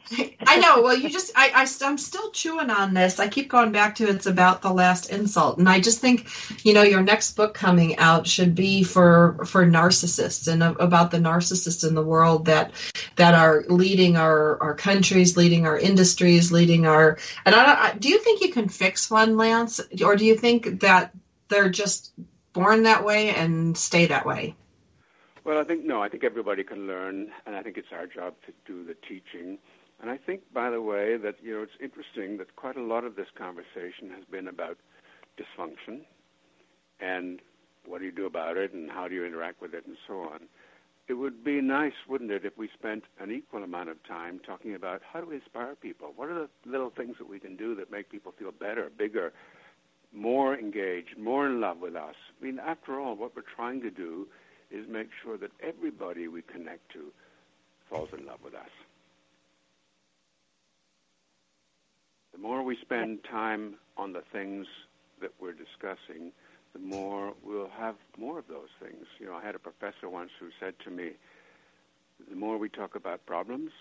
I know. Well, you just I, I I'm still chewing on this. I keep going back to it's about the last insult, and I just think you know your next book coming out should be for for narcissists and about the narcissists in the world that that are leading our our countries, leading our industries, leading our. And I, don't, I do you think you can fix one, Lance, or do you think that they're just born that way and stay that way? Well, I think no. I think everybody can learn, and I think it's our job to do the teaching. And I think, by the way, that you know it's interesting that quite a lot of this conversation has been about dysfunction, and what do you do about it and how do you interact with it and so on. It would be nice, wouldn't it, if we spent an equal amount of time talking about how do we inspire people? What are the little things that we can do that make people feel better, bigger, more engaged, more in love with us? I mean, after all, what we're trying to do is make sure that everybody we connect to falls in love with us. The more we spend time on the things that we're discussing, the more we'll have more of those things. You know, I had a professor once who said to me, the more we talk about problems,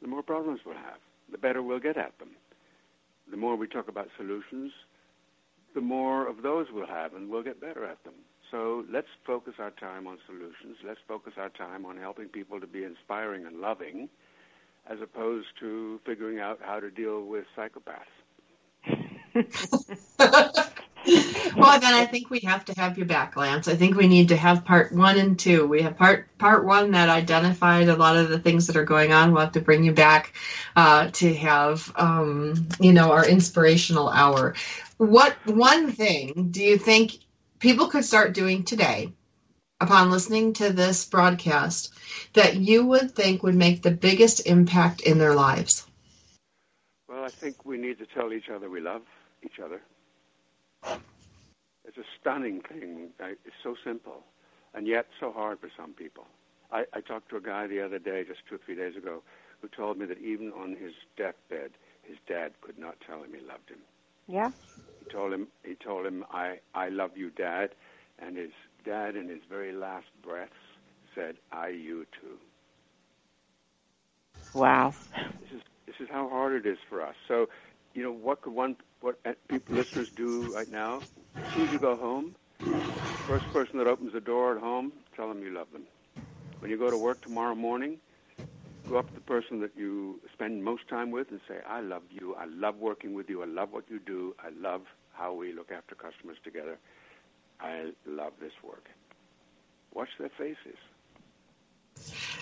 the more problems we'll have, the better we'll get at them. The more we talk about solutions, the more of those we'll have and we'll get better at them. So let's focus our time on solutions. Let's focus our time on helping people to be inspiring and loving as opposed to figuring out how to deal with psychopaths. [laughs] well, then I think we have to have you back, Lance. I think we need to have part one and two. We have part part one that identified a lot of the things that are going on. We'll have to bring you back uh, to have um, you know our inspirational hour. What one thing do you think people could start doing today upon listening to this broadcast that you would think would make the biggest impact in their lives? Well, I think we need to tell each other we love each other. It's a stunning thing. It's so simple, and yet so hard for some people. I, I talked to a guy the other day, just two or three days ago, who told me that even on his deathbed, his dad could not tell him he loved him. Yeah. He told him, he told him, I, I love you, Dad, and his dad, in his very last breaths, said, I you too. Wow. This is this is how hard it is for us. So, you know, what could one what uh, people listeners do right now? As soon as you go home, first person that opens the door at home, tell them you love them. When you go to work tomorrow morning, go up to the person that you spend most time with and say, I love you. I love working with you. I love what you do. I love how we look after customers together. I love this work. Watch their faces.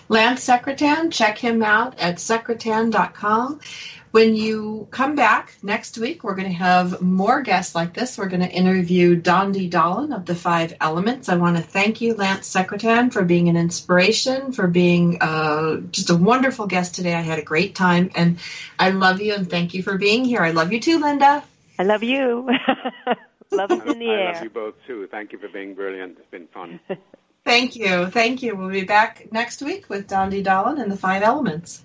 Lance Secretan, check him out at secretan.com. When you come back next week, we're going to have more guests like this. We're going to interview Dondi Dahlin of the Five Elements. I want to thank you, Lance Secretan, for being an inspiration, for being uh, just a wonderful guest today. I had a great time, and I love you and thank you for being here. I love you too, Linda. I love you. [laughs] love is in the I love you both too. Thank you for being brilliant. It's been fun. [laughs] Thank you. Thank you. We'll be back next week with Dondi Dahlin and the Five Elements.